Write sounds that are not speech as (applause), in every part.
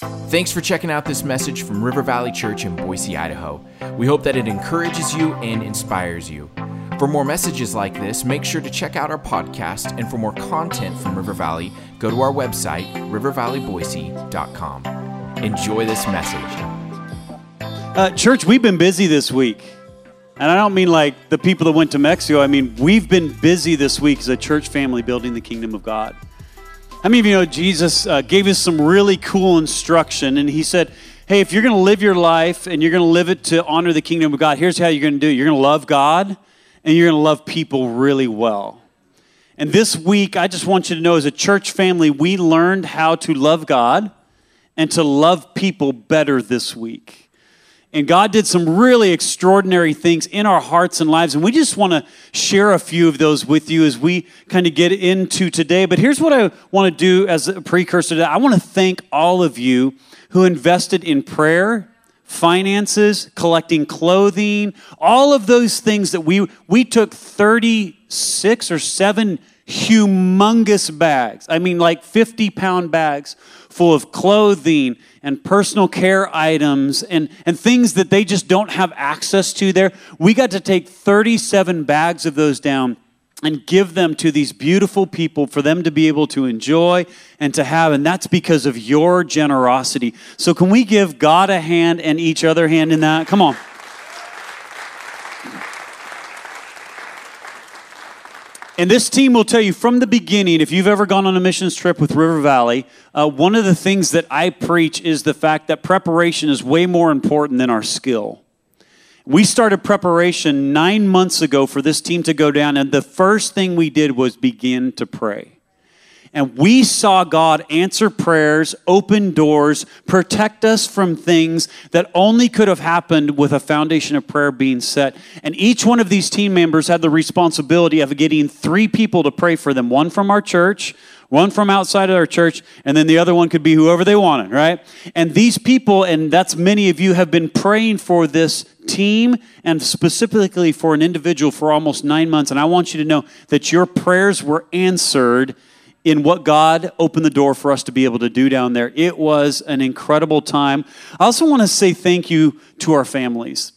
Thanks for checking out this message from River Valley Church in Boise, Idaho. We hope that it encourages you and inspires you. For more messages like this, make sure to check out our podcast, and for more content from River Valley, go to our website, rivervalleyboise.com. Enjoy this message. Uh, church, we've been busy this week. And I don't mean like the people that went to Mexico. I mean, we've been busy this week as a church family building the kingdom of God. How many of you know Jesus uh, gave us some really cool instruction? And he said, Hey, if you're going to live your life and you're going to live it to honor the kingdom of God, here's how you're going to do it. You're going to love God and you're going to love people really well. And this week, I just want you to know as a church family, we learned how to love God and to love people better this week. And God did some really extraordinary things in our hearts and lives. And we just want to share a few of those with you as we kind of get into today. But here's what I want to do as a precursor to that I want to thank all of you who invested in prayer, finances, collecting clothing, all of those things that we, we took 36 or 7 humongous bags. I mean, like 50 pound bags full of clothing and personal care items and, and things that they just don't have access to there. We got to take 37 bags of those down and give them to these beautiful people for them to be able to enjoy and to have. And that's because of your generosity. So, can we give God a hand and each other hand in that? Come on. And this team will tell you from the beginning, if you've ever gone on a missions trip with River Valley, uh, one of the things that I preach is the fact that preparation is way more important than our skill. We started preparation nine months ago for this team to go down, and the first thing we did was begin to pray. And we saw God answer prayers, open doors, protect us from things that only could have happened with a foundation of prayer being set. And each one of these team members had the responsibility of getting three people to pray for them one from our church, one from outside of our church, and then the other one could be whoever they wanted, right? And these people, and that's many of you, have been praying for this team and specifically for an individual for almost nine months. And I want you to know that your prayers were answered in what God opened the door for us to be able to do down there. It was an incredible time. I also want to say thank you to our families.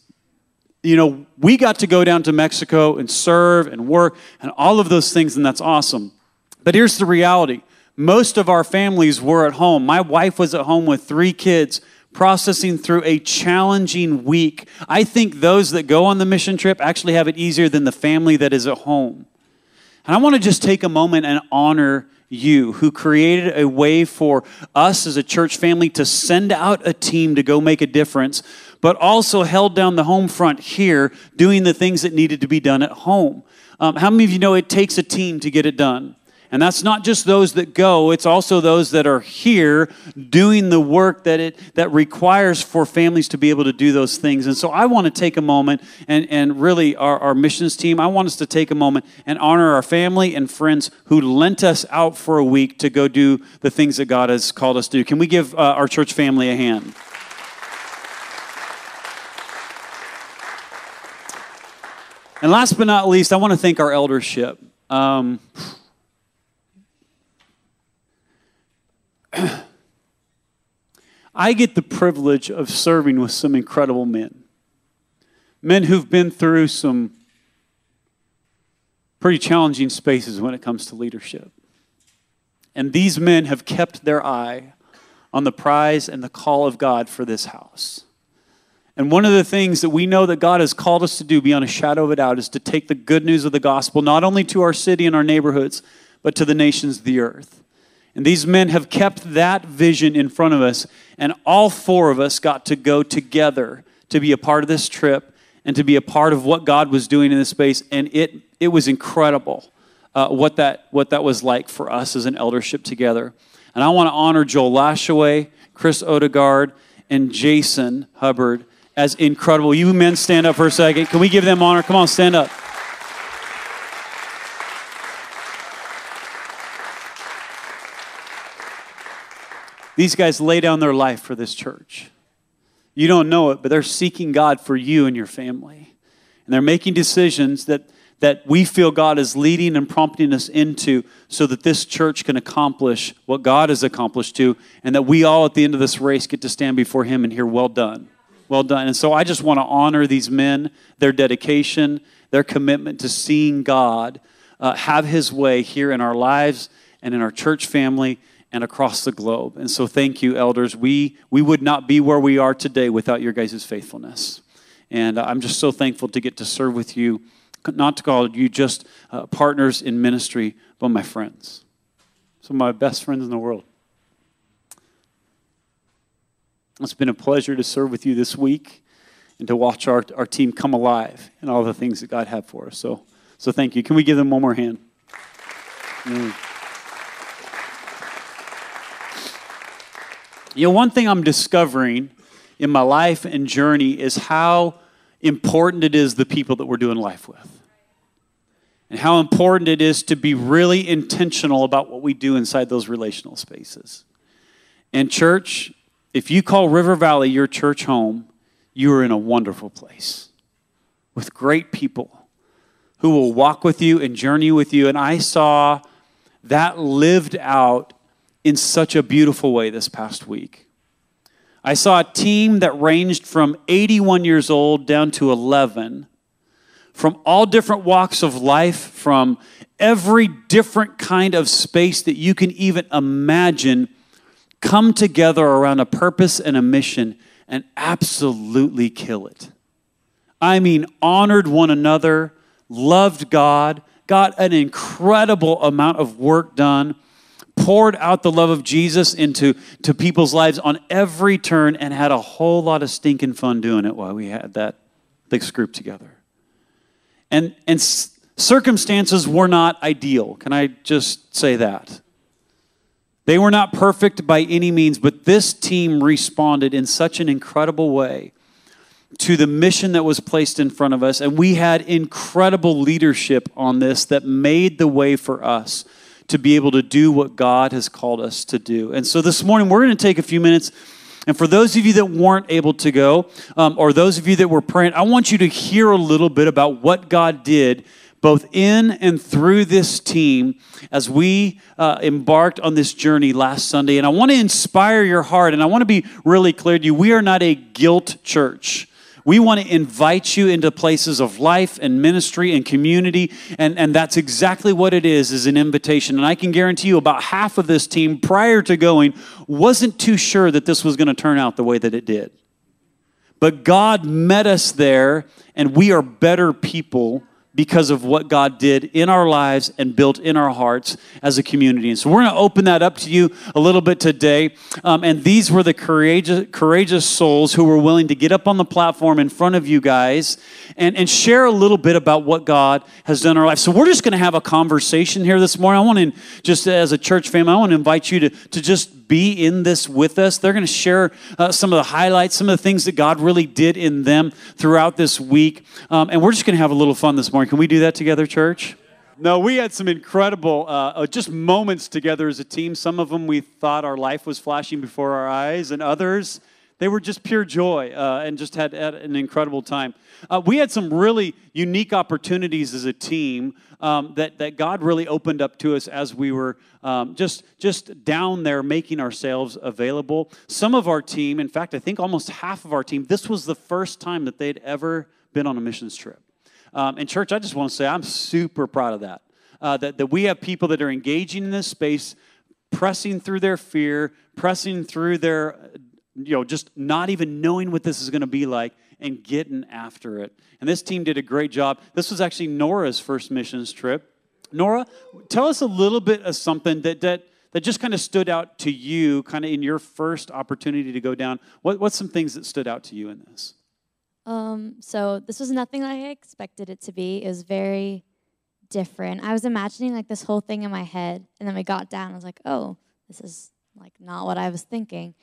You know, we got to go down to Mexico and serve and work and all of those things, and that's awesome. But here's the reality most of our families were at home. My wife was at home with three kids processing through a challenging week. I think those that go on the mission trip actually have it easier than the family that is at home. And I want to just take a moment and honor you, who created a way for us as a church family to send out a team to go make a difference, but also held down the home front here doing the things that needed to be done at home. Um, how many of you know it takes a team to get it done? And that's not just those that go, it's also those that are here doing the work that it that requires for families to be able to do those things. And so I want to take a moment and, and really our, our missions team, I want us to take a moment and honor our family and friends who lent us out for a week to go do the things that God has called us to do. Can we give uh, our church family a hand? And last but not least, I want to thank our eldership. Um, I get the privilege of serving with some incredible men. Men who've been through some pretty challenging spaces when it comes to leadership. And these men have kept their eye on the prize and the call of God for this house. And one of the things that we know that God has called us to do beyond a shadow of a doubt is to take the good news of the gospel not only to our city and our neighborhoods, but to the nations of the earth. And these men have kept that vision in front of us. And all four of us got to go together to be a part of this trip and to be a part of what God was doing in this space. And it, it was incredible uh, what, that, what that was like for us as an eldership together. And I want to honor Joel Lashaway, Chris Odegaard, and Jason Hubbard as incredible. You men stand up for a second. Can we give them honor? Come on, stand up. These guys lay down their life for this church. You don't know it, but they're seeking God for you and your family. And they're making decisions that, that we feel God is leading and prompting us into so that this church can accomplish what God has accomplished to, and that we all at the end of this race get to stand before Him and hear, Well done. Well done. And so I just want to honor these men, their dedication, their commitment to seeing God uh, have His way here in our lives and in our church family and across the globe. And so thank you, elders. We, we would not be where we are today without your guys' faithfulness. And I'm just so thankful to get to serve with you, not to call you just uh, partners in ministry, but my friends. Some of my best friends in the world. It's been a pleasure to serve with you this week and to watch our, our team come alive and all the things that God had for us. So, so thank you. Can we give them one more hand? Mm. You know, one thing I'm discovering in my life and journey is how important it is the people that we're doing life with. And how important it is to be really intentional about what we do inside those relational spaces. And, church, if you call River Valley your church home, you are in a wonderful place with great people who will walk with you and journey with you. And I saw that lived out in such a beautiful way this past week. I saw a team that ranged from 81 years old down to 11, from all different walks of life, from every different kind of space that you can even imagine, come together around a purpose and a mission and absolutely kill it. I mean, honored one another, loved God, got an incredible amount of work done poured out the love of Jesus into to people's lives on every turn and had a whole lot of stinking fun doing it while we had that this group together. And, and circumstances were not ideal. Can I just say that? They were not perfect by any means, but this team responded in such an incredible way to the mission that was placed in front of us. And we had incredible leadership on this that made the way for us to be able to do what God has called us to do. And so this morning, we're going to take a few minutes. And for those of you that weren't able to go, um, or those of you that were praying, I want you to hear a little bit about what God did both in and through this team as we uh, embarked on this journey last Sunday. And I want to inspire your heart, and I want to be really clear to you we are not a guilt church. We want to invite you into places of life and ministry and community, and, and that's exactly what it is, is an invitation. And I can guarantee you about half of this team prior to going wasn't too sure that this was going to turn out the way that it did. But God met us there, and we are better people because of what God did in our lives and built in our hearts as a community. And so we're going to open that up to you a little bit today. Um, and these were the courageous, courageous souls who were willing to get up on the platform in front of you guys and, and share a little bit about what God has done in our life. So we're just going to have a conversation here this morning. I want to, just as a church family, I want to invite you to, to just be in this with us. They're going to share uh, some of the highlights, some of the things that God really did in them throughout this week. Um, and we're just going to have a little fun this morning. Can we do that together, church? No, we had some incredible, uh, uh, just moments together as a team. Some of them we thought our life was flashing before our eyes, and others, they were just pure joy uh, and just had, had, an incredible time. Uh, we had some really unique opportunities as a team um, that, that God really opened up to us as we were um, just, just down there making ourselves available. Some of our team, in fact, I think almost half of our team, this was the first time that they'd ever been on a missions trip. Um, and, church, I just want to say I'm super proud of that. Uh, that, that we have people that are engaging in this space, pressing through their fear, pressing through their, you know, just not even knowing what this is going to be like and getting after it. And this team did a great job. This was actually Nora's first missions trip. Nora, tell us a little bit of something that, that, that just kind of stood out to you, kind of in your first opportunity to go down. What, what's some things that stood out to you in this? Um, so this was nothing I expected it to be. It was very different. I was imagining like this whole thing in my head, and then we got down. I was like, oh, this is like not what I was thinking.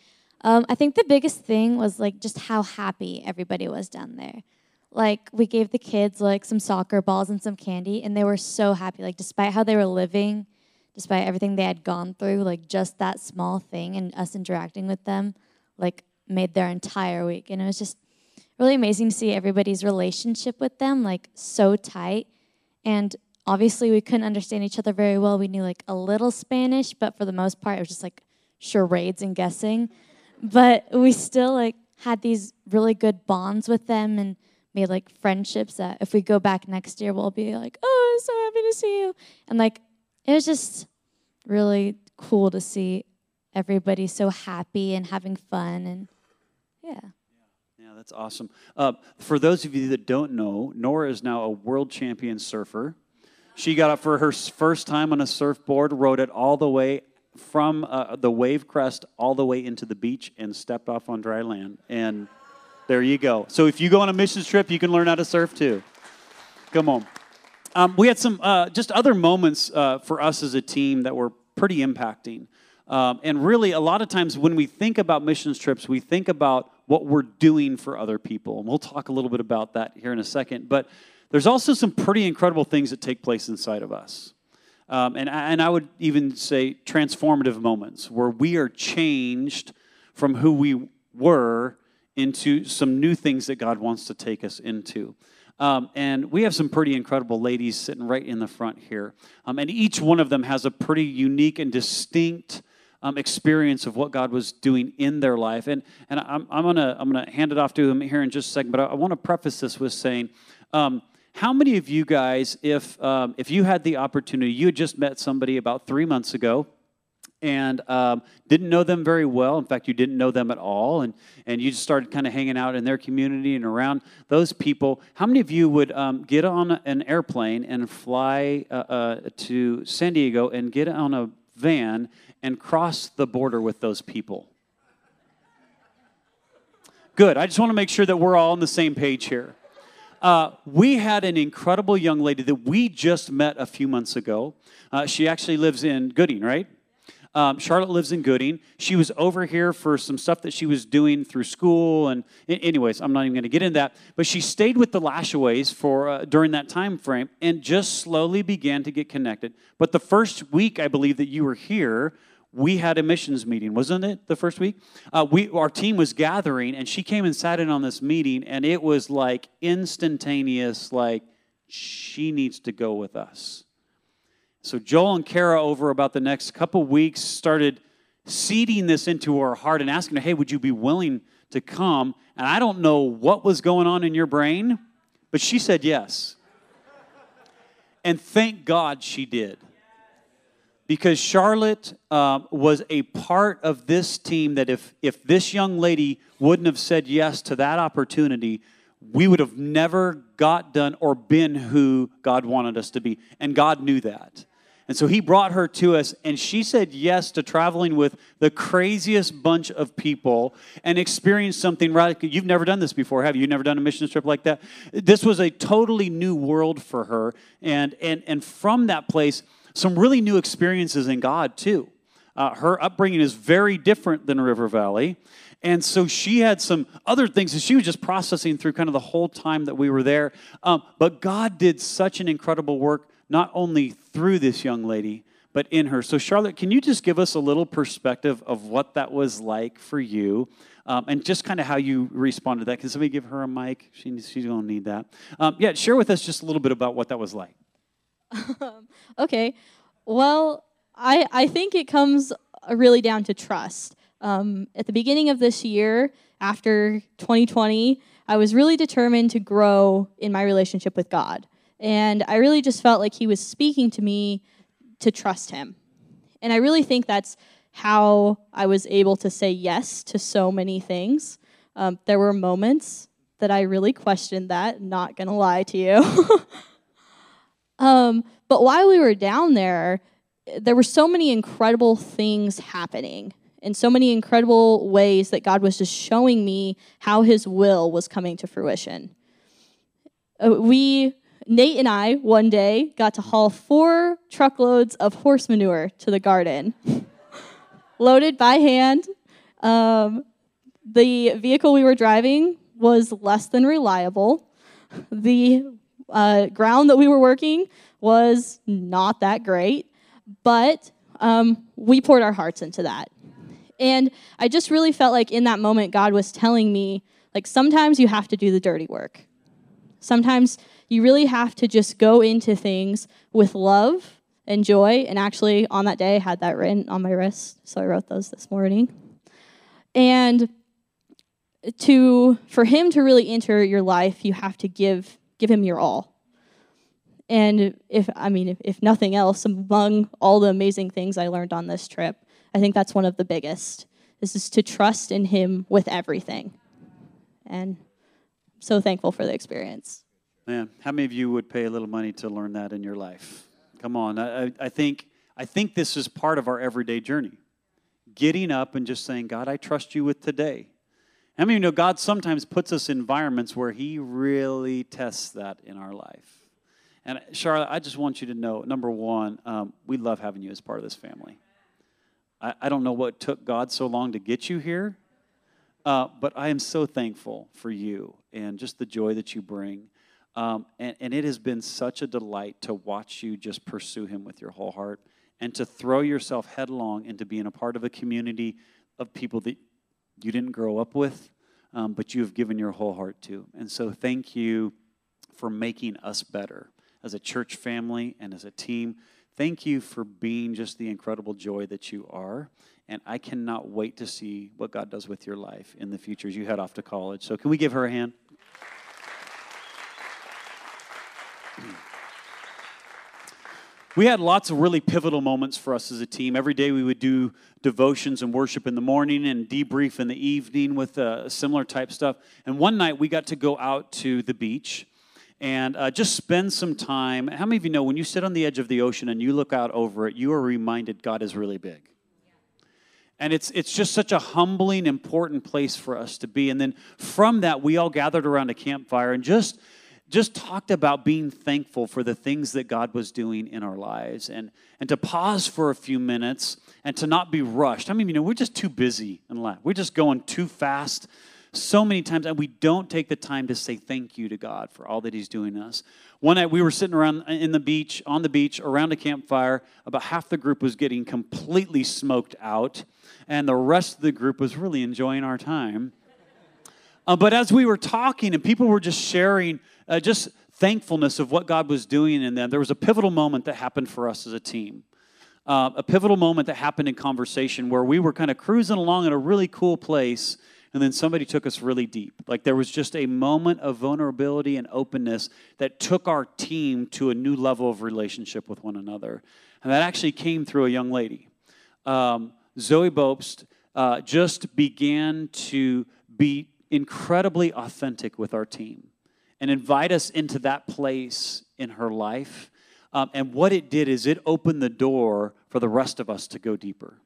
Um, I think the biggest thing was like just how happy everybody was down there. Like we gave the kids like some soccer balls and some candy, and they were so happy. Like despite how they were living, despite everything they had gone through, like just that small thing and us interacting with them, like made their entire week. And it was just really amazing to see everybody's relationship with them like so tight And obviously, we couldn't understand each other very well. We knew like a little Spanish, but for the most part, it was just like charades and guessing. But we still like had these really good bonds with them and made like friendships that if we go back next year, we'll be like, oh, I'm so happy to see you. And like, it was just really cool to see everybody so happy and having fun. And yeah. Yeah, that's awesome. Uh, for those of you that don't know, Nora is now a world champion surfer. She got up for her first time on a surfboard, rode it all the way from uh, the wave crest all the way into the beach, and stepped off on dry land. And there you go. So if you go on a missions trip, you can learn how to surf too. Come on. Um, we had some uh, just other moments uh, for us as a team that were pretty impacting. Um, and really, a lot of times when we think about missions trips, we think about what we're doing for other people. And we'll talk a little bit about that here in a second. But there's also some pretty incredible things that take place inside of us. Um, and, and I would even say transformative moments where we are changed from who we were into some new things that God wants to take us into. Um, and we have some pretty incredible ladies sitting right in the front here. Um, and each one of them has a pretty unique and distinct um, experience of what God was doing in their life. And, and I'm, I'm going to I'm gonna hand it off to them here in just a second, but I, I want to preface this with saying, um, how many of you guys, if, um, if you had the opportunity, you had just met somebody about three months ago, and um, didn't know them very well. In fact, you didn't know them at all, and, and you just started kind of hanging out in their community and around those people. How many of you would um, get on an airplane and fly uh, uh, to San Diego and get on a van and cross the border with those people? Good. I just want to make sure that we're all on the same page here. Uh, we had an incredible young lady that we just met a few months ago. Uh, she actually lives in Gooding, right? Um, Charlotte lives in Gooding. She was over here for some stuff that she was doing through school, and anyways, I'm not even going to get into that. But she stayed with the Lashaways for uh, during that time frame, and just slowly began to get connected. But the first week, I believe that you were here, we had a missions meeting, wasn't it? The first week, uh, we our team was gathering, and she came and sat in on this meeting, and it was like instantaneous, like she needs to go with us. So Joel and Kara, over about the next couple weeks, started seeding this into her heart and asking her, hey, would you be willing to come? And I don't know what was going on in your brain, but she said yes. And thank God she did. Because Charlotte uh, was a part of this team that if, if this young lady wouldn't have said yes to that opportunity, we would have never got done or been who God wanted us to be. And God knew that. And so he brought her to us, and she said yes to traveling with the craziest bunch of people and experience something radical. You've never done this before, have you? You've never done a mission trip like that? This was a totally new world for her. And, and, and from that place, some really new experiences in God, too. Uh, her upbringing is very different than River Valley. And so she had some other things that she was just processing through kind of the whole time that we were there. Um, but God did such an incredible work not only through this young lady, but in her. So, Charlotte, can you just give us a little perspective of what that was like for you um, and just kind of how you responded to that? Can somebody give her a mic? She, she's going to need that. Um, yeah, share with us just a little bit about what that was like. (laughs) okay. Well, I, I think it comes really down to trust. Um, at the beginning of this year, after 2020, I was really determined to grow in my relationship with God. And I really just felt like he was speaking to me to trust him. And I really think that's how I was able to say yes to so many things. Um, there were moments that I really questioned that, not gonna lie to you. (laughs) um, but while we were down there, there were so many incredible things happening in so many incredible ways that God was just showing me how His will was coming to fruition. Uh, we Nate and I, one day, got to haul four truckloads of horse manure to the garden, (laughs) loaded by hand. Um, the vehicle we were driving was less than reliable. The uh, ground that we were working was not that great, but um, we poured our hearts into that. And I just really felt like in that moment, God was telling me, like, sometimes you have to do the dirty work. Sometimes You really have to just go into things with love and joy. And actually, on that day, I had that written on my wrist, so I wrote those this morning. And to for him to really enter your life, you have to give give him your all. And if I mean, if, if nothing else, among all the amazing things I learned on this trip, I think that's one of the biggest. This is to trust in him with everything. And I'm so thankful for the experience. Man, how many of you would pay a little money to learn that in your life? Come on. I, I think I think this is part of our everyday journey. Getting up and just saying, God, I trust you with today. Many of you know God sometimes puts us in environments where He really tests that in our life? And Charlotte, I just want you to know number one, um, we love having you as part of this family. I, I, don't know what took God so long to get you here, uh, but I am so thankful for you and just the joy that you bring. Um, and, and it has been such a delight to watch you just pursue Him with your whole heart and to throw yourself headlong into being a part of a community of people that you didn't grow up with, um, but you have given your whole heart to. And so, thank you for making us better as a church family and as a team. Thank you for being just the incredible joy that you are. And I cannot wait to see what God does with your life in the future as you head off to college. So, can we give her a hand? We had lots of really pivotal moments for us as a team. Every day we would do devotions and worship in the morning and debrief in the evening with uh, similar type stuff. And one night we got to go out to the beach and uh, just spend some time. How many of you know when you sit on the edge of the ocean and you look out over it, you are reminded God is really big? And it's, it's just such a humbling, important place for us to be. And then from that, we all gathered around a campfire and just, just talked about being thankful for the things that God was doing in our lives and, and to pause for a few minutes and to not be rushed. I mean, you know, we're just too busy in life. We're just going too fast so many times, and we don't take the time to say thank you to God for all that He's doing us. One night we were sitting around in the beach, on the beach, around a campfire. About half the group was getting completely smoked out, and the rest of the group was really enjoying our time. Uh, but as we were talking, and people were just sharing uh, just thankfulness of what God was doing in them, there was a pivotal moment that happened for us as a team. Uh, a pivotal moment that happened in conversation where we were kind of cruising along in a really cool place and then somebody took us really deep. Like there was just a moment of vulnerability and openness that took our team to a new level of relationship with one another. And that actually came through a young lady. Um, Zoe Bopst uh, just began to be incredibly authentic with our team and invite us into that place in her life. Um, and what it did is it opened the door for the rest of us to go deeper.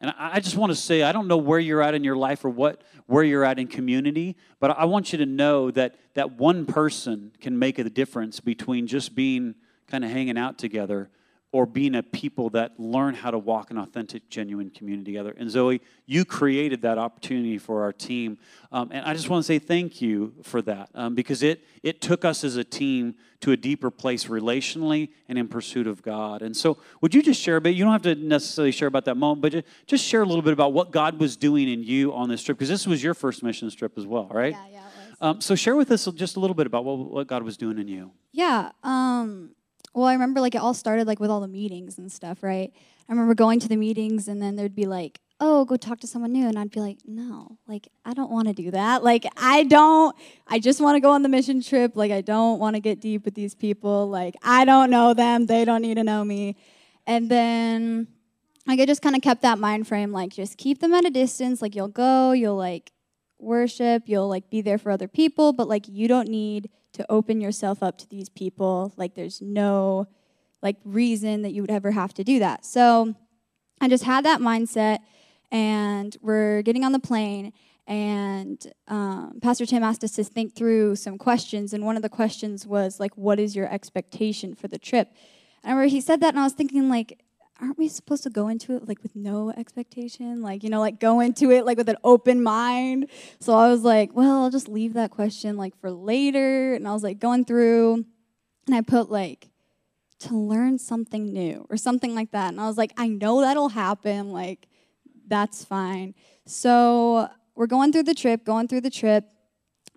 And I just want to say, I don't know where you're at in your life or what where you're at in community, but I want you to know that that one person can make a difference between just being kind of hanging out together or being a people that learn how to walk an authentic, genuine community together. And Zoe, you created that opportunity for our team. Um, and I just want to say thank you for that um, because it, it took us as a team to a deeper place relationally and in pursuit of God. And so, would you just share a bit? You don't have to necessarily share about that moment, but just share a little bit about what God was doing in you on this trip because this was your first mission trip as well, right? Yeah, yeah. Um, so share with us just a little bit about what, what God was doing in you. Yeah. Um, well, I remember like it all started like with all the meetings and stuff, right? I remember going to the meetings and then there'd be like, oh, go talk to someone new. And I'd be like, no, like, I don't want to do that. Like, I don't, I just want to go on the mission trip. Like, I don't want to get deep with these people. Like, I don't know them. They don't need to know me. And then, like, I just kind of kept that mind frame, like, just keep them at a distance. Like, you'll go, you'll like worship, you'll like be there for other people, but like, you don't need to open yourself up to these people. Like there's no like reason that you would ever have to do that. So I just had that mindset, and we're getting on the plane. And um, Pastor Tim asked us to think through some questions, and one of the questions was like, "What is your expectation for the trip?" And I remember he said that, and I was thinking like, aren't we supposed to go into it like with no expectation? Like, you know, like go into it like with an open mind. So I was like, well, I'll just leave that question like for later. And I was like going through and I put like to learn something new or something like that. And I was like, I know that'll happen. Like, that's fine. So we're going through the trip, going through the trip.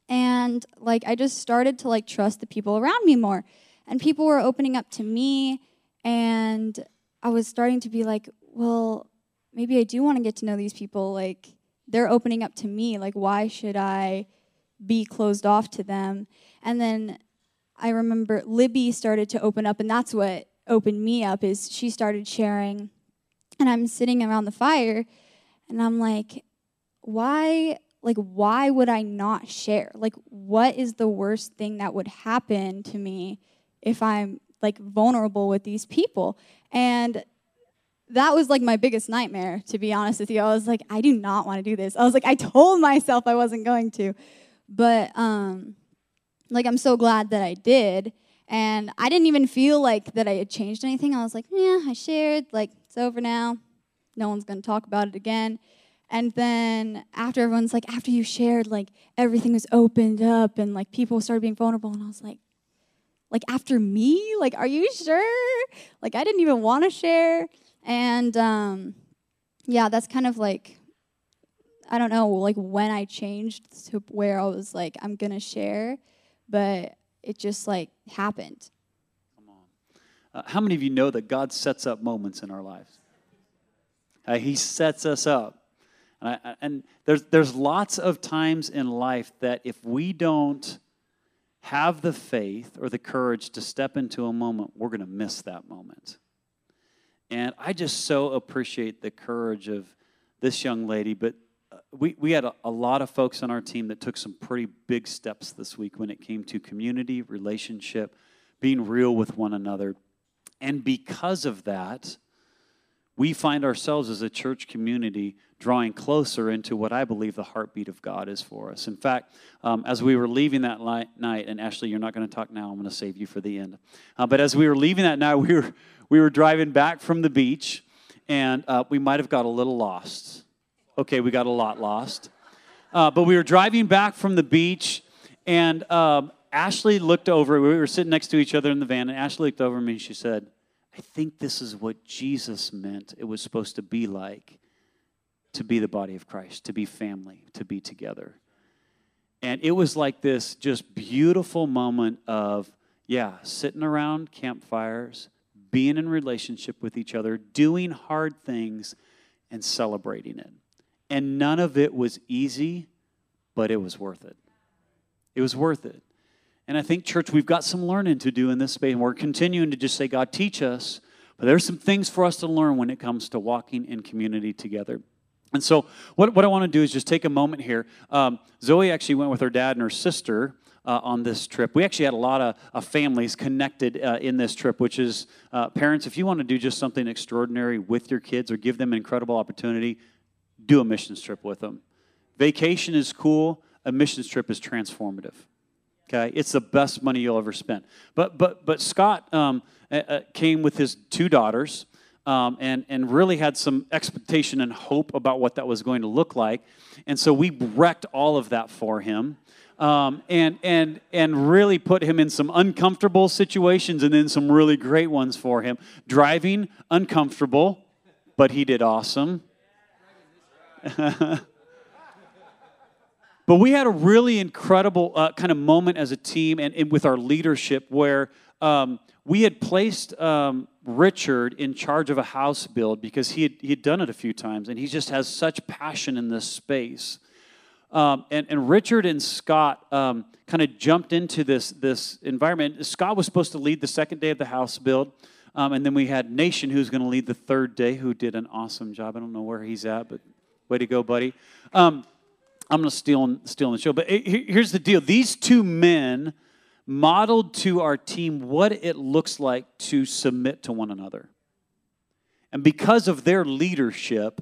and like I just started to like trust the people around me more. And people were opening up to me and I was starting to be like, well, maybe I do want to get to know these people like they're opening up to me. Like why should I be closed off to them? And then I remember Libby started to open up and that's what opened me up is she started sharing and I'm sitting around the fire and I'm like, why like why would I not share? Like what is the worst thing that would happen to me if I'm like vulnerable with these people? And that was like my biggest nightmare, to be honest with you. I was like, I do not want to do this. I was like, I told myself I wasn't going to. But um like I'm so glad that I did. And I didn't even feel like that I had changed anything. I was like, yeah, I shared, like it's over now. No one's gonna talk about it again. And then after everyone's like, after you shared, like everything was opened up and like people started being vulnerable. And I was like, like after me? Like, are you sure? Like I didn't even want to share. And um, yeah, that's kind of like, I don't know, like when I changed to where I was like, I'm gonna share, but it just like happened. Come on. Uh, how many of you know that God sets up moments in our lives? Uh, he sets us up. And, I, and there's, there's lots of times in life that if we don't have the faith or the courage to step into a moment, we're going to miss that moment. And I just so appreciate the courage of this young lady. But uh, we, we had a, a lot of folks on our team that took some pretty big steps this week when it came to community, relationship, being real with one another. And because of that, we find ourselves as a church community drawing closer into what I believe the heartbeat of God is for us. In fact, um, as we were leaving that night, and Ashley, you're not going to talk now, I'm going to save you for the end. Uh, but as we were leaving that night, (laughs) we were, we were driving back from the beach, and uh, we might have got a little lost. Okay, we got a lot lost. Uh, but we were driving back from the beach, and um, Ashley looked over. We were sitting next to each other in the van, and Ashley looked over me and she said, think this is what Jesus meant it was supposed to be like to be the body of Christ, to be family, to be together. And it was like this just beautiful moment of, yeah, sitting around campfires, being in relationship with each other, doing hard things, and celebrating it. And none of it was easy, but it was worth it. It was worth it. And I think, church, we've got some learning to do in this space. And we're continuing to just say, God, teach us. But there's some things for us to learn when it comes to walking in community together. And so, what, what I want to do is just take a moment here. Um, Zoe actually went with her dad and her sister uh, on this trip. We actually had a lot of, of families connected uh, in this trip, which is uh, parents, if you want to do just something extraordinary with your kids or give them an incredible opportunity, do a missions trip with them. Vacation is cool, a missions trip is transformative. Okay, it's the best money you'll ever spend. But but but Scott um, uh, came with his two daughters. Um, and, and really had some expectation and hope about what that was going to look like. And so we wrecked all of that for him. Um, and, and, and really put him in some uncomfortable situations and then some really great ones for him. Driving, uncomfortable, but he did awesome. (laughs) But we had a really incredible uh, kind of moment as a team and, and with our leadership where um, we had placed um, Richard in charge of a house build because he had, he had done it a few times and he just has such passion in this space. Um, and, and Richard and Scott um, kind of jumped into this, this environment. Scott was supposed to lead the second day of the house build. Um, and then we had Nation, who's going to lead the third day, who did an awesome job. I don't know where he's at, but way to go, buddy. Um, I'm going to steal, steal the show. But here's the deal these two men modeled to our team what it looks like to submit to one another. And because of their leadership,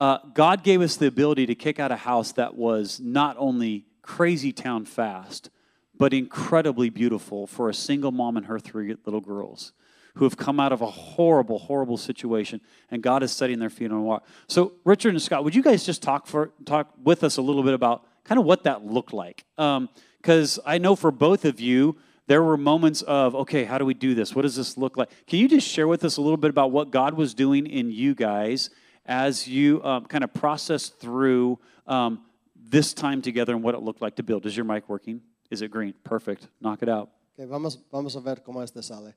uh, God gave us the ability to kick out a house that was not only crazy town fast, but incredibly beautiful for a single mom and her three little girls who have come out of a horrible, horrible situation, and God is setting their feet on water. So, Richard and Scott, would you guys just talk for talk with us a little bit about kind of what that looked like? Because um, I know for both of you, there were moments of, okay, how do we do this? What does this look like? Can you just share with us a little bit about what God was doing in you guys as you um, kind of process through um, this time together and what it looked like to build. Is your mic working? Is it green? Perfect. Knock it out. Okay, vamos, vamos a ver cómo este sale.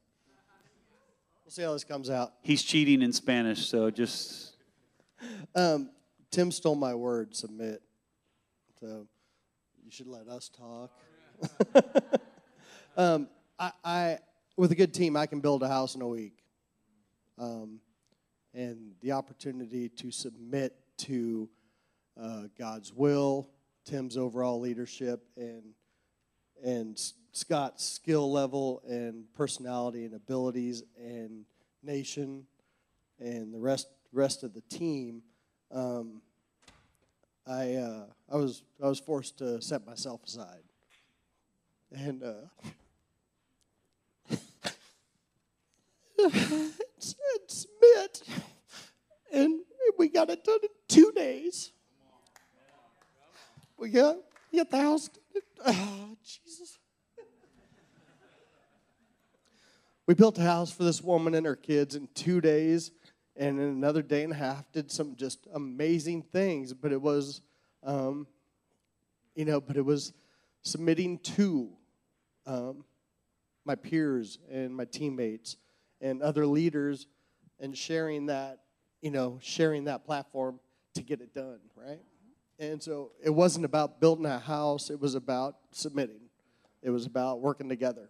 We'll see how this comes out. He's cheating in Spanish, so just Um, Tim stole my word, submit. So you should let us talk. (laughs) um, I, I, with a good team, I can build a house in a week. Um, and the opportunity to submit to uh, God's will, Tim's overall leadership, and and Scott's skill level and personality and abilities and nation and the rest rest of the team, um, I uh, I was I was forced to set myself aside, and uh, (laughs) and submit, and we got it done in two days. We got we got the house. done Oh, Jesus. We built a house for this woman and her kids in two days, and in another day and a half, did some just amazing things. But it was, um, you know, but it was submitting to um, my peers and my teammates and other leaders, and sharing that, you know, sharing that platform to get it done, right? And so it wasn't about building a house; it was about submitting. It was about working together.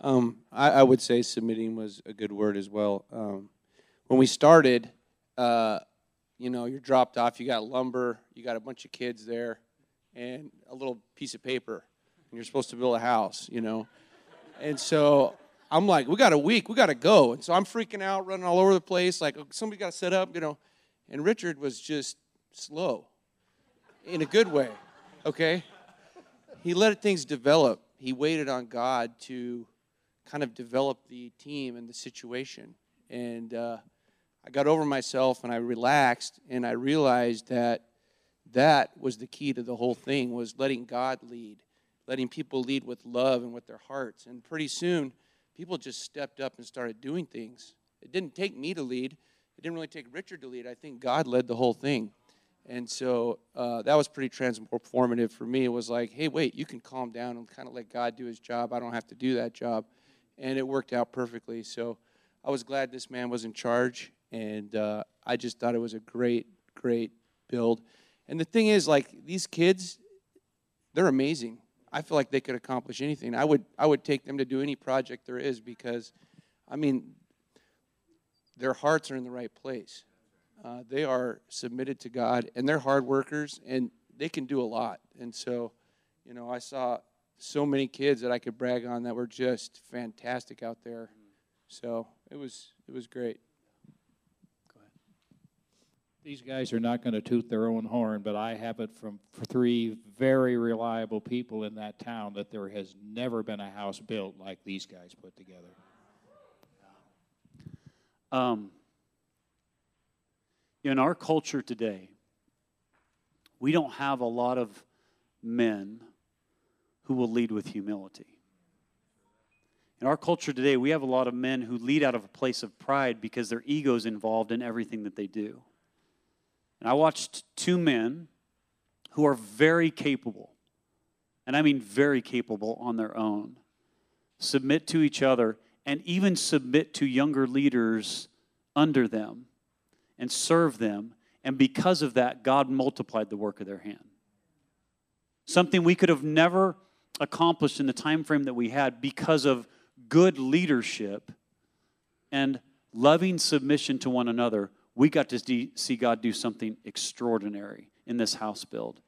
Um, I, I would say submitting was a good word as well. Um, when we started, uh, you know, you're dropped off, you got lumber, you got a bunch of kids there, and a little piece of paper, and you're supposed to build a house, you know. And so I'm like, we got a week, we got to go. And so I'm freaking out, running all over the place, like somebody got to set up, you know. And Richard was just slow, in a good way, okay? He let things develop. He waited on God to kind of develop the team and the situation. And uh, I got over myself and I relaxed and I realized that that was the key to the whole thing was letting God lead, letting people lead with love and with their hearts. And pretty soon, people just stepped up and started doing things. It didn't take me to lead. It didn't really take Richard to lead. I think God led the whole thing. And so uh, that was pretty transformative for me. It was like, hey, wait, you can calm down and kind of let God do his job. I don't have to do that job. And it worked out perfectly. So I was glad this man was in charge. And uh, I just thought it was a great, great build. And the thing is, like, these kids, they're amazing. I feel like they could accomplish anything. I would, I would take them to do any project there is because, I mean, their hearts are in the right place. Uh, they are submitted to God, and they're hard workers, and they can do a lot. And so, you know, I saw so many kids that I could brag on that were just fantastic out there. So it was it was great. Go ahead. These guys are not going to toot their own horn, but I have it from three very reliable people in that town that there has never been a house built like these guys put together. Um, in our culture today, we don't have a lot of men who will lead with humility. In our culture today, we have a lot of men who lead out of a place of pride because their ego's involved in everything that they do. And I watched two men who are very capable, and I mean very capable on their own, submit to each other and even submit to younger leaders under them and serve them. And because of that, God multiplied the work of their hand. Something we could have never accomplished in the time frame that we had because of good leadership and loving submission to one another. We got to see- God do something extraordinary in this house build.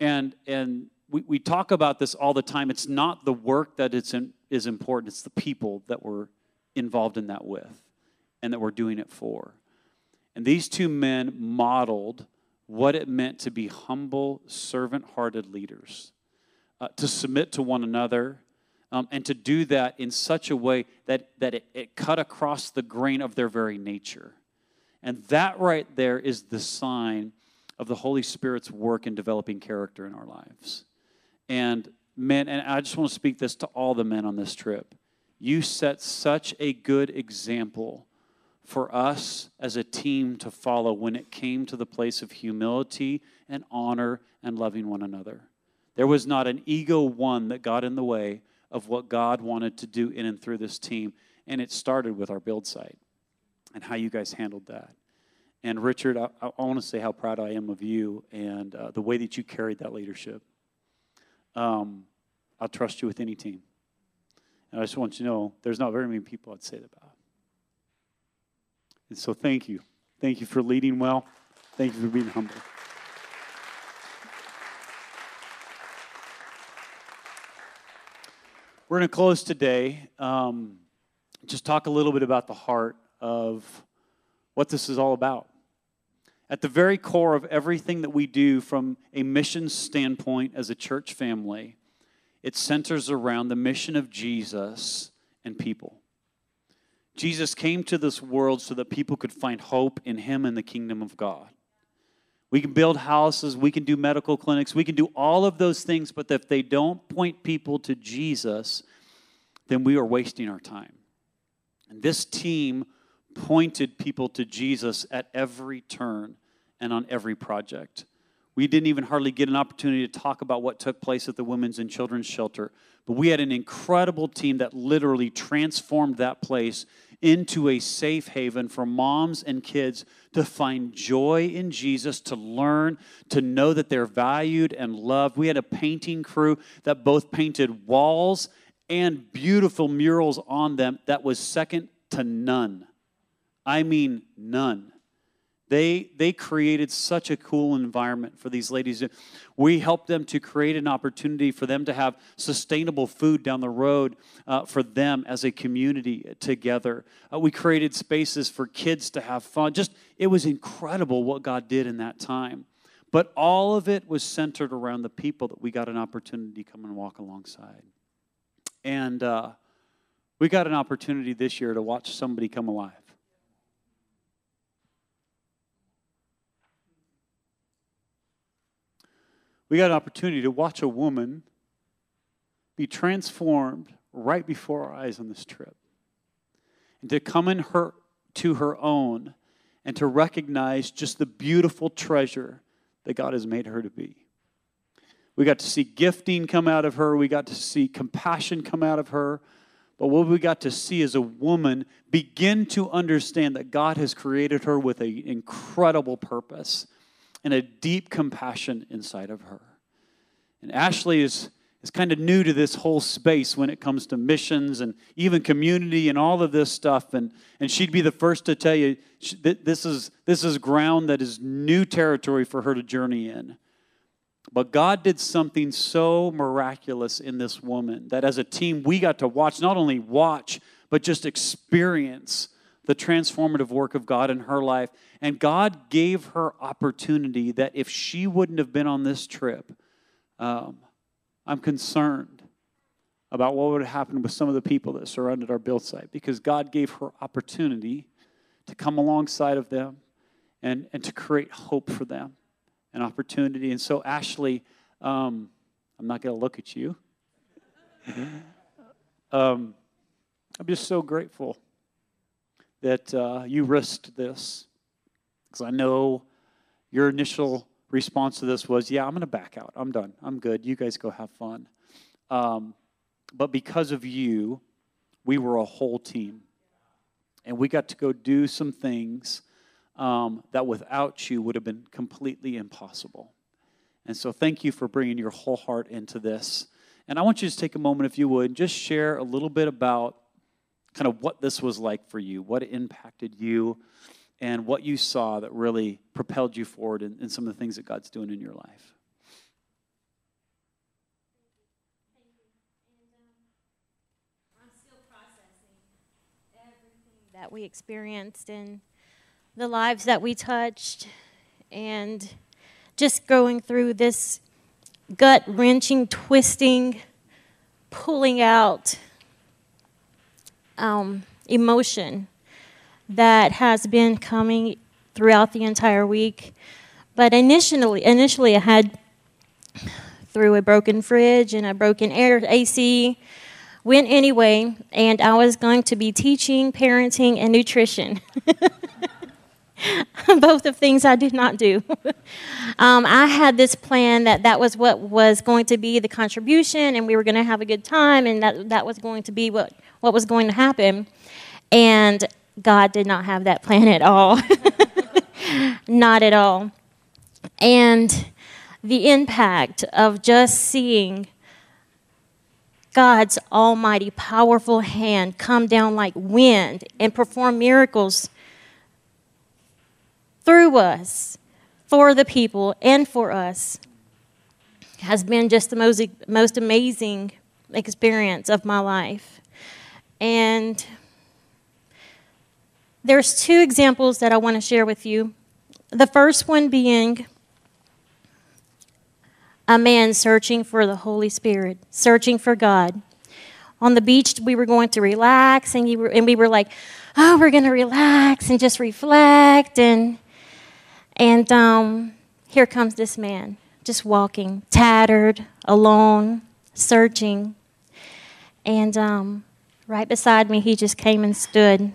And, and we, we talk about this all the time. It's not the work that it's in, is important, it's the people that we're involved in that with and that we're doing it for. And these two men modeled what it meant to be humble, servant hearted leaders, uh, to submit to one another, um, and to do that in such a way that, that it, it cut across the grain of their very nature. And that right there is the sign of the Holy Spirit's work in developing character in our lives. And men, and I just want to speak this to all the men on this trip. You set such a good example for us as a team to follow when it came to the place of humility and honor and loving one another. There was not an ego one that got in the way of what God wanted to do in and through this team. And it started with our build site and how you guys handled that. And Richard, I, I want to say how proud I am of you and uh, the way that you carried that leadership. Um, I'll trust you with any team. And I just want you to know there's not very many people I'd say that about. And so thank you. Thank you for leading well. Thank you for being humble. We're going to close today. Um, just talk a little bit about the heart of what this is all about. At the very core of everything that we do from a mission standpoint as a church family, it centers around the mission of Jesus and people. Jesus came to this world so that people could find hope in him and the kingdom of God. We can build houses, we can do medical clinics, we can do all of those things, but if they don't point people to Jesus, then we are wasting our time. And this team pointed people to Jesus at every turn and on every project. We didn't even hardly get an opportunity to talk about what took place at the Women's and Children's Shelter, but we had an incredible team that literally transformed that place into a safe haven for moms and kids to find joy in Jesus, to learn, to know that they're valued and loved. We had a painting crew that both painted walls and beautiful murals on them that was second to none. I mean, none. They, they created such a cool environment for these ladies. We helped them to create an opportunity for them to have sustainable food down the road uh, for them as a community together. Uh, we created spaces for kids to have fun. Just, it was incredible what God did in that time. But all of it was centered around the people that we got an opportunity to come and walk alongside. And uh, we got an opportunity this year to watch somebody come alive. We got an opportunity to watch a woman be transformed right before our eyes on this trip. And to come in her to her own and to recognize just the beautiful treasure that God has made her to be. We got to see gifting come out of her, we got to see compassion come out of her. But what we got to see is a woman begin to understand that God has created her with an incredible purpose and a deep compassion inside of her. And Ashley is, is kind of new to this whole space when it comes to missions and even community and all of this stuff. And, and she'd be the first to tell you that this is, this is ground that is new territory for her to journey in. But God did something so miraculous in this woman that as a team, we got to watch, not only watch, but just experience the transformative work of God in her life. And God gave her opportunity that if she wouldn't have been on this trip, um, I'm concerned about what would happen with some of the people that surrounded our build site because God gave her opportunity to come alongside of them and, and to create hope for them, an opportunity. And so, Ashley, um, I'm not going to look at you. (laughs) um, I'm just so grateful that uh, you risked this because I know your initial response to this was, Yeah, I'm going to back out. I'm done. I'm good. You guys go have fun. Um, but because of you, we were a whole team. And we got to go do some things um, that without you would have been completely impossible. And so thank you for bringing your whole heart into this. And I want you to take a moment, if you would, and just share a little bit about kind of what this was like for you, what impacted you, and what you saw that really propelled you forward in, in some of the things that God's doing in your life. I'm still processing everything that we experienced and the lives that we touched and just going through this gut wrenching twisting pulling out um, emotion that has been coming throughout the entire week. But initially, initially I had through a broken fridge and a broken air AC, went anyway, and I was going to be teaching, parenting, and nutrition. (laughs) Both of things I did not do. (laughs) um, I had this plan that that was what was going to be the contribution, and we were going to have a good time, and that, that was going to be what, what was going to happen. And God did not have that plan at all. (laughs) not at all. And the impact of just seeing God's almighty, powerful hand come down like wind and perform miracles through us, for the people, and for us has been just the most, most amazing experience of my life. And there's two examples that I want to share with you. The first one being a man searching for the Holy Spirit, searching for God. On the beach, we were going to relax, and, were, and we were like, oh, we're going to relax and just reflect. And, and um, here comes this man, just walking, tattered, alone, searching. And um, right beside me, he just came and stood.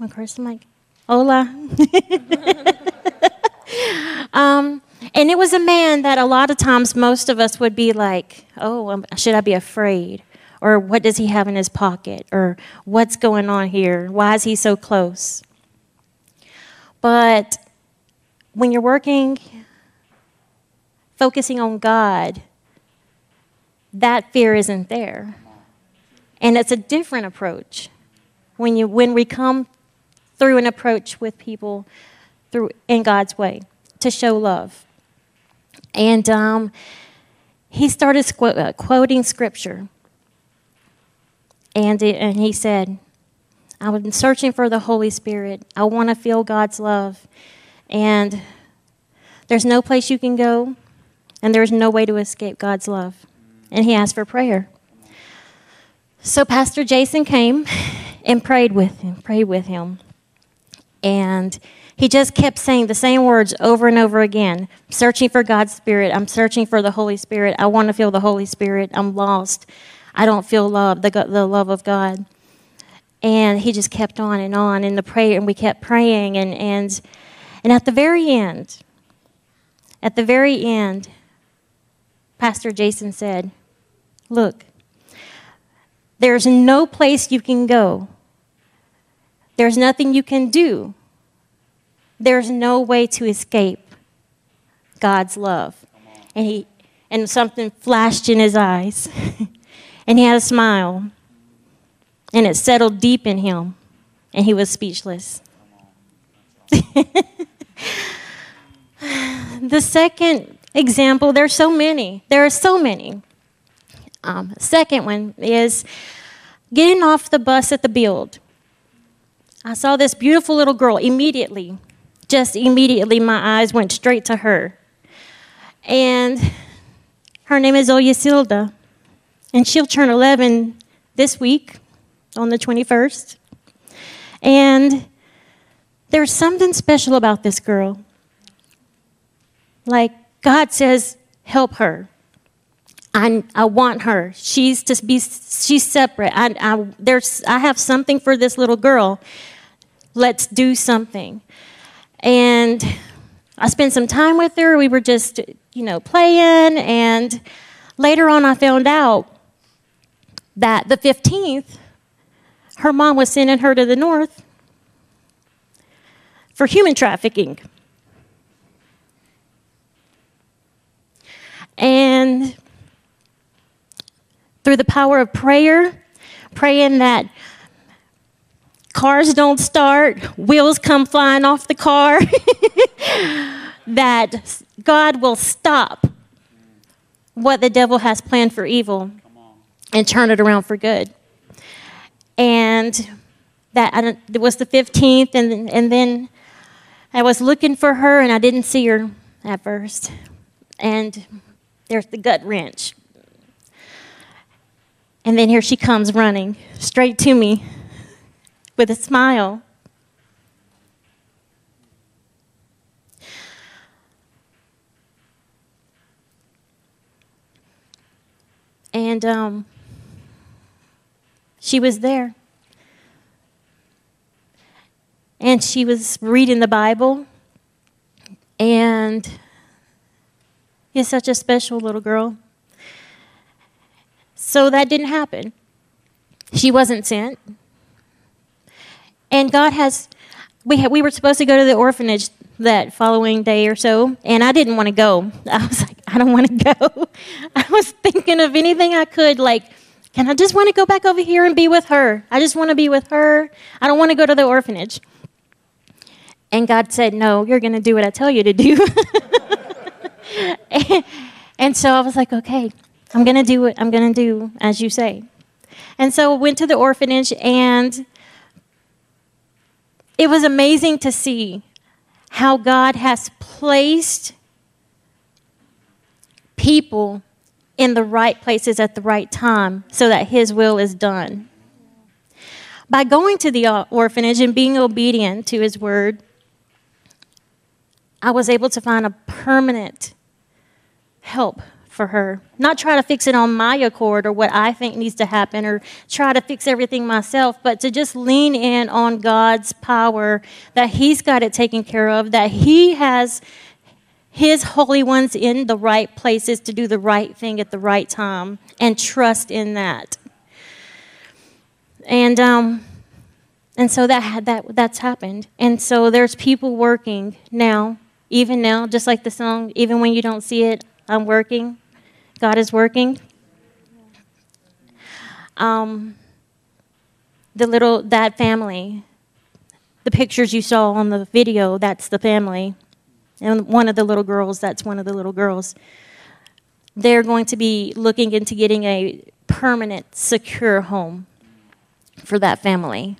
Of course, I'm like, hola. (laughs) um, and it was a man that a lot of times most of us would be like, oh, um, should I be afraid? Or what does he have in his pocket? Or what's going on here? Why is he so close? But when you're working, focusing on God, that fear isn't there. And it's a different approach. When, you, when we come through an approach with people through in God's way to show love. And um, he started squ- uh, quoting scripture. And, it, and he said, I've been searching for the Holy Spirit. I want to feel God's love. And there's no place you can go, and there's no way to escape God's love. And he asked for prayer. So Pastor Jason came (laughs) and prayed with him, prayed with him. And he just kept saying the same words over and over again searching for God's Spirit. I'm searching for the Holy Spirit. I want to feel the Holy Spirit. I'm lost. I don't feel love, the, the love of God. And he just kept on and on in the prayer, and we kept praying. And, and, and at the very end, at the very end, Pastor Jason said, Look, there's no place you can go there's nothing you can do. There's no way to escape God's love. And he and something flashed in his eyes. (laughs) and he had a smile. And it settled deep in him. And he was speechless. (laughs) the second example, there's so many. There are so many. Um, second one is getting off the bus at the build. I saw this beautiful little girl immediately. Just immediately, my eyes went straight to her. And her name is Silda, and she'll turn 11 this week on the 21st. And there's something special about this girl. Like God says, help her. I, I want her. She's to be, she's separate. I, I, there's, I have something for this little girl. Let's do something. And I spent some time with her. We were just, you know, playing. And later on, I found out that the 15th, her mom was sending her to the north for human trafficking. And through the power of prayer, praying that cars don't start, wheels come flying off the car, (laughs) that God will stop what the devil has planned for evil and turn it around for good. And that it was the 15th, and, and then I was looking for her and I didn't see her at first. And there's the gut wrench. And then here she comes running straight to me with a smile. And um, she was there. And she was reading the Bible. And is such a special little girl. So that didn't happen. She wasn't sent. And God has, we, had, we were supposed to go to the orphanage that following day or so, and I didn't want to go. (laughs) I was like, I don't want to go. (laughs) I was thinking of anything I could, like, can I just want to go back over here and be with her? I just want to be with her. I don't want to go to the orphanage. And God said, No, you're going to do what I tell you to do. (laughs) and, and so I was like, Okay, I'm going to do what I'm going to do as you say. And so went to the orphanage, and it was amazing to see how God has placed people in the right places at the right time so that His will is done. By going to the uh, orphanage and being obedient to His word, I was able to find a permanent help for her. Not try to fix it on my accord or what I think needs to happen or try to fix everything myself, but to just lean in on God's power that He's got it taken care of, that He has His holy ones in the right places to do the right thing at the right time and trust in that. And, um, and so that, that that's happened. And so there's people working now, even now, just like the song, even when you don't see it, I'm working. God is working. Um, the little that family, the pictures you saw on the video, that's the family, and one of the little girls, that's one of the little girls. They're going to be looking into getting a permanent, secure home for that family.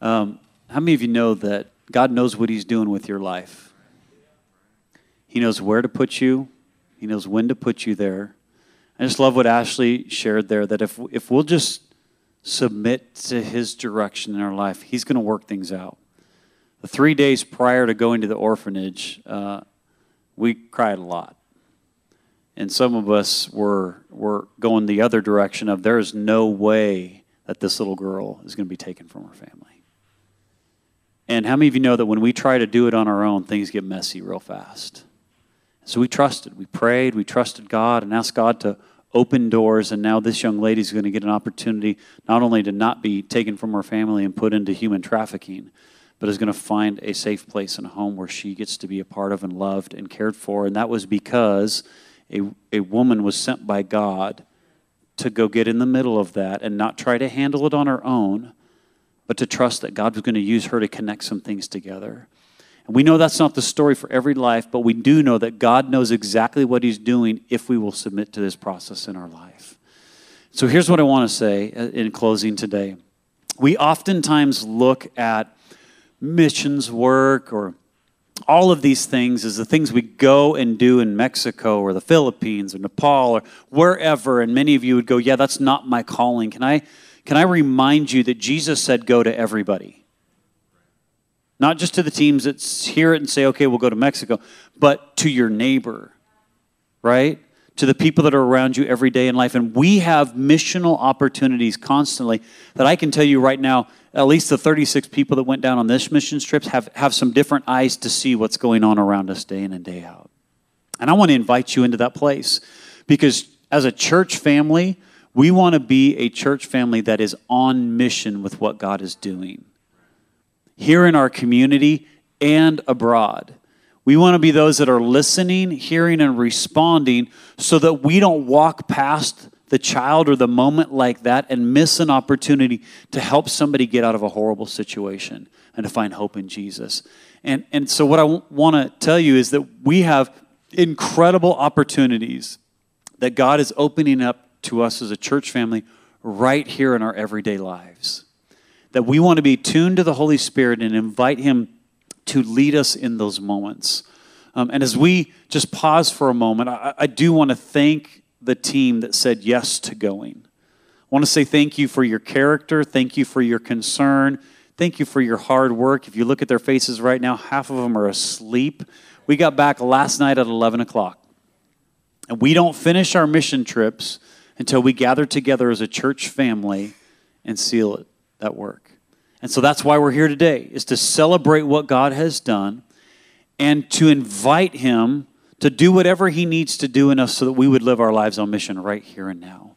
Um, how many of you know that God knows what He's doing with your life? He knows where to put you, He knows when to put you there. I just love what Ashley shared there that if, if we'll just submit to His direction in our life, He's going to work things out. The three days prior to going to the orphanage, uh, we cried a lot. And some of us were, were going the other direction of there is no way that this little girl is going to be taken from her family. And how many of you know that when we try to do it on our own, things get messy real fast? So we trusted. We prayed. We trusted God and asked God to open doors. And now this young lady is going to get an opportunity not only to not be taken from her family and put into human trafficking, but is going to find a safe place and a home where she gets to be a part of and loved and cared for. And that was because a, a woman was sent by God to go get in the middle of that and not try to handle it on her own, but to trust that God was going to use her to connect some things together. And we know that's not the story for every life, but we do know that God knows exactly what He's doing if we will submit to this process in our life. So here's what I want to say uh, in closing today. We oftentimes look at missions work or all of these things as the things we go and do in Mexico or the Philippines or Nepal or wherever. And many of you would go, Yeah, that's not my calling. Can I, can I remind you that Jesus said, Go to everybody? Not just to the teams that hear it and say, okay, we'll go to Mexico, but to your neighbor, right? To the people that are around you every day in life. And we have missional opportunities constantly that I can tell you right now, at least the 36 people that went down on this mission trips have, have some different eyes to see what's going on around us day in and day out. And I want to invite you into that place because as a church family, we want to be a church family that is on mission with what God is doing here in our community and abroad. We want to be those that are listening, hearing, and responding so that we don't walk past the child or the moment like that and miss an opportunity to help somebody get out of a horrible situation and to find hope in Jesus. And, and so, what I w- want to tell you is that we have incredible opportunities that God is opening up to us as a church family right here in our everyday lives that we want to be tuned to the Holy Spirit and invite Him to lead us in those moments. Um, and as we just pause for a moment, I, I do want to thank the team that said yes to going. I want to say thank you for your character, thank you for your concern, thank you for your hard work. If you look at their faces right now, half of them are asleep. We got back last night at 11 o'clock. And we don't finish our mission trips until we gather together as a church family and seal it, that work. And so that's why we're here today, is to celebrate what God has done and to invite him to do whatever he needs to do in us so that we would live our lives on mission right here and now.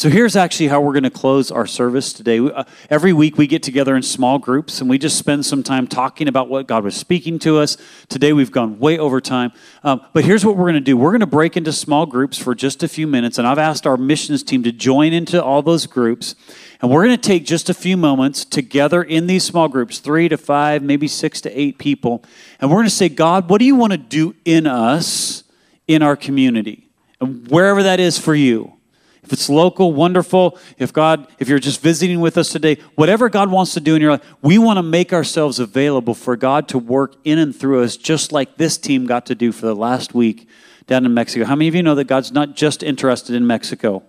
So here's actually how we're going to close our service today. Uh, every week we get together in small groups and we just spend some time talking about what God was speaking to us. Today we've gone way over time. Um, but here's what we're going to do we're going to break into small groups for just a few minutes. And I've asked our missions team to join into all those groups. And we're going to take just a few moments together in these small groups, three to five, maybe six to eight people. And we're going to say, God, what do you want to do in us, in our community? And wherever that is for you. If it's local, wonderful. If God, if you're just visiting with us today, whatever God wants to do in your life, we want to make ourselves available for God to work in and through us, just like this team got to do for the last week down in Mexico. How many of you know that God's not just interested in Mexico?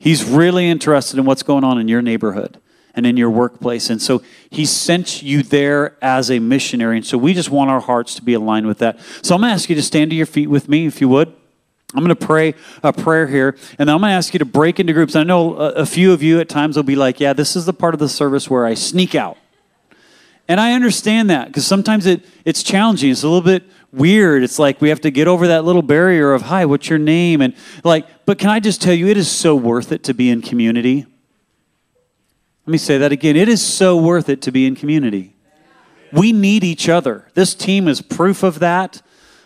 He's really interested in what's going on in your neighborhood and in your workplace. And so he sent you there as a missionary. And so we just want our hearts to be aligned with that. So I'm going to ask you to stand to your feet with me, if you would. I'm going to pray a prayer here, and I'm going to ask you to break into groups. I know a, a, few of you at times will be like, yeah, this is the part of the service where I sneak out. And I understand that because sometimes it, it's challenging. It's a little bit weird. It's like we have to get over that little barrier of, hi, what's your name? And like, but can I just tell you, it is so worth it to be in community. Let me say that again. It is so worth it to be in community. We need each other. This team is proof of that.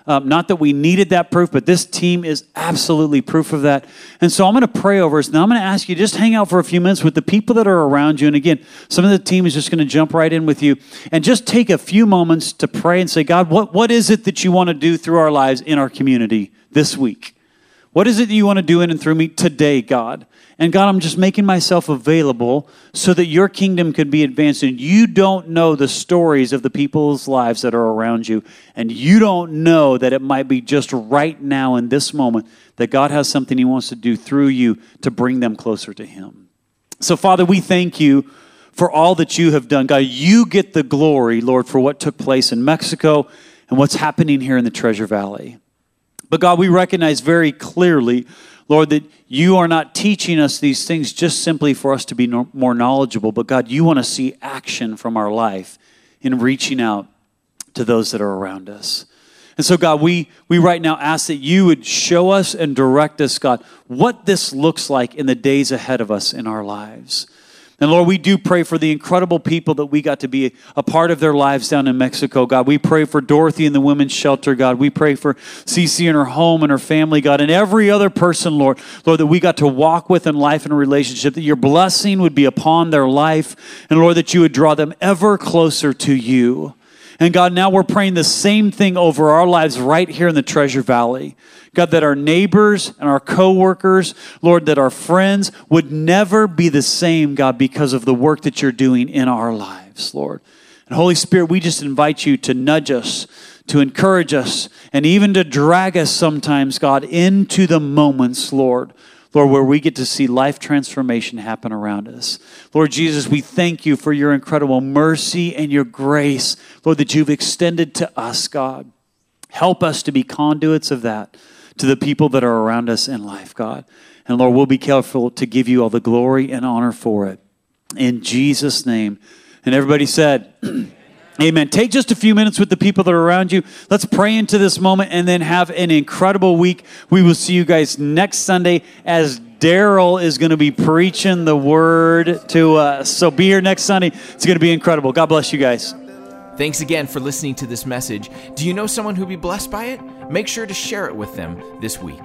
Um, not that we needed that proof, but this team is absolutely proof of that. And so I'm going to pray over us. Now I'm going to ask you just hang out for a few minutes with the people that are around you. And again, some of the team is just going to jump right in with you and just take a few moments to pray and say, God, what, what is it that you want to do through our lives in our community this week? What is it that you want to do in and through me today, God? And God, I'm just making myself available so that your kingdom could be advanced. And you don't know the stories of the people's lives that are around you. And you don't know that it might be just right now in this moment that God has something He wants to do through you to bring them closer to Him. So, Father, we thank you for all that you have done. God, you get the glory, Lord, for what took place in Mexico and what's happening here in the Treasure Valley. But God, we recognize very clearly Lord, that you are not teaching us these things just simply for us to be no, more knowledgeable, but God, you want to see action from our life in reaching out to those that are around us. And so, God, we, we right now ask that you would show us and direct us, God, what this looks like in the days ahead of us in our lives. And Lord, we do pray for the incredible people that we got to be a part of their lives down in Mexico, God. We pray for Dorothy and the women's shelter, God. We pray for Cece and her home and her family, God, and every other person, Lord, Lord, that we got to walk with in life and relationship, that your blessing would be upon their life, and Lord, that you would draw them ever closer to you. And God, now we're praying the same thing over our lives right here in the Treasure Valley. God, that our neighbors and our coworkers, Lord, that our friends would never be the same, God, because of the work that you're doing in our lives, Lord. And Holy Spirit, we just invite you to nudge us, to encourage us, and even to drag us sometimes, God, into the moments, Lord. Lord, where we get to see life transformation happen around us. Lord Jesus, we thank you for your incredible mercy and your grace, Lord, that you've extended to us, God. Help us to be conduits of that to the people that are around us in life, God. And Lord, we'll be careful to give you all the glory and honor for it. In Jesus' name. And everybody said, (clears throat) Amen. Take just a few minutes with the people that are around you. Let's pray into this moment and then have an incredible week. We will see you guys next Sunday as Daryl is going to be preaching the word to us. So be here next Sunday. It's going to be incredible. God bless you guys. Thanks again for listening to this message. Do you know someone who'd be blessed by it? Make sure to share it with them this week.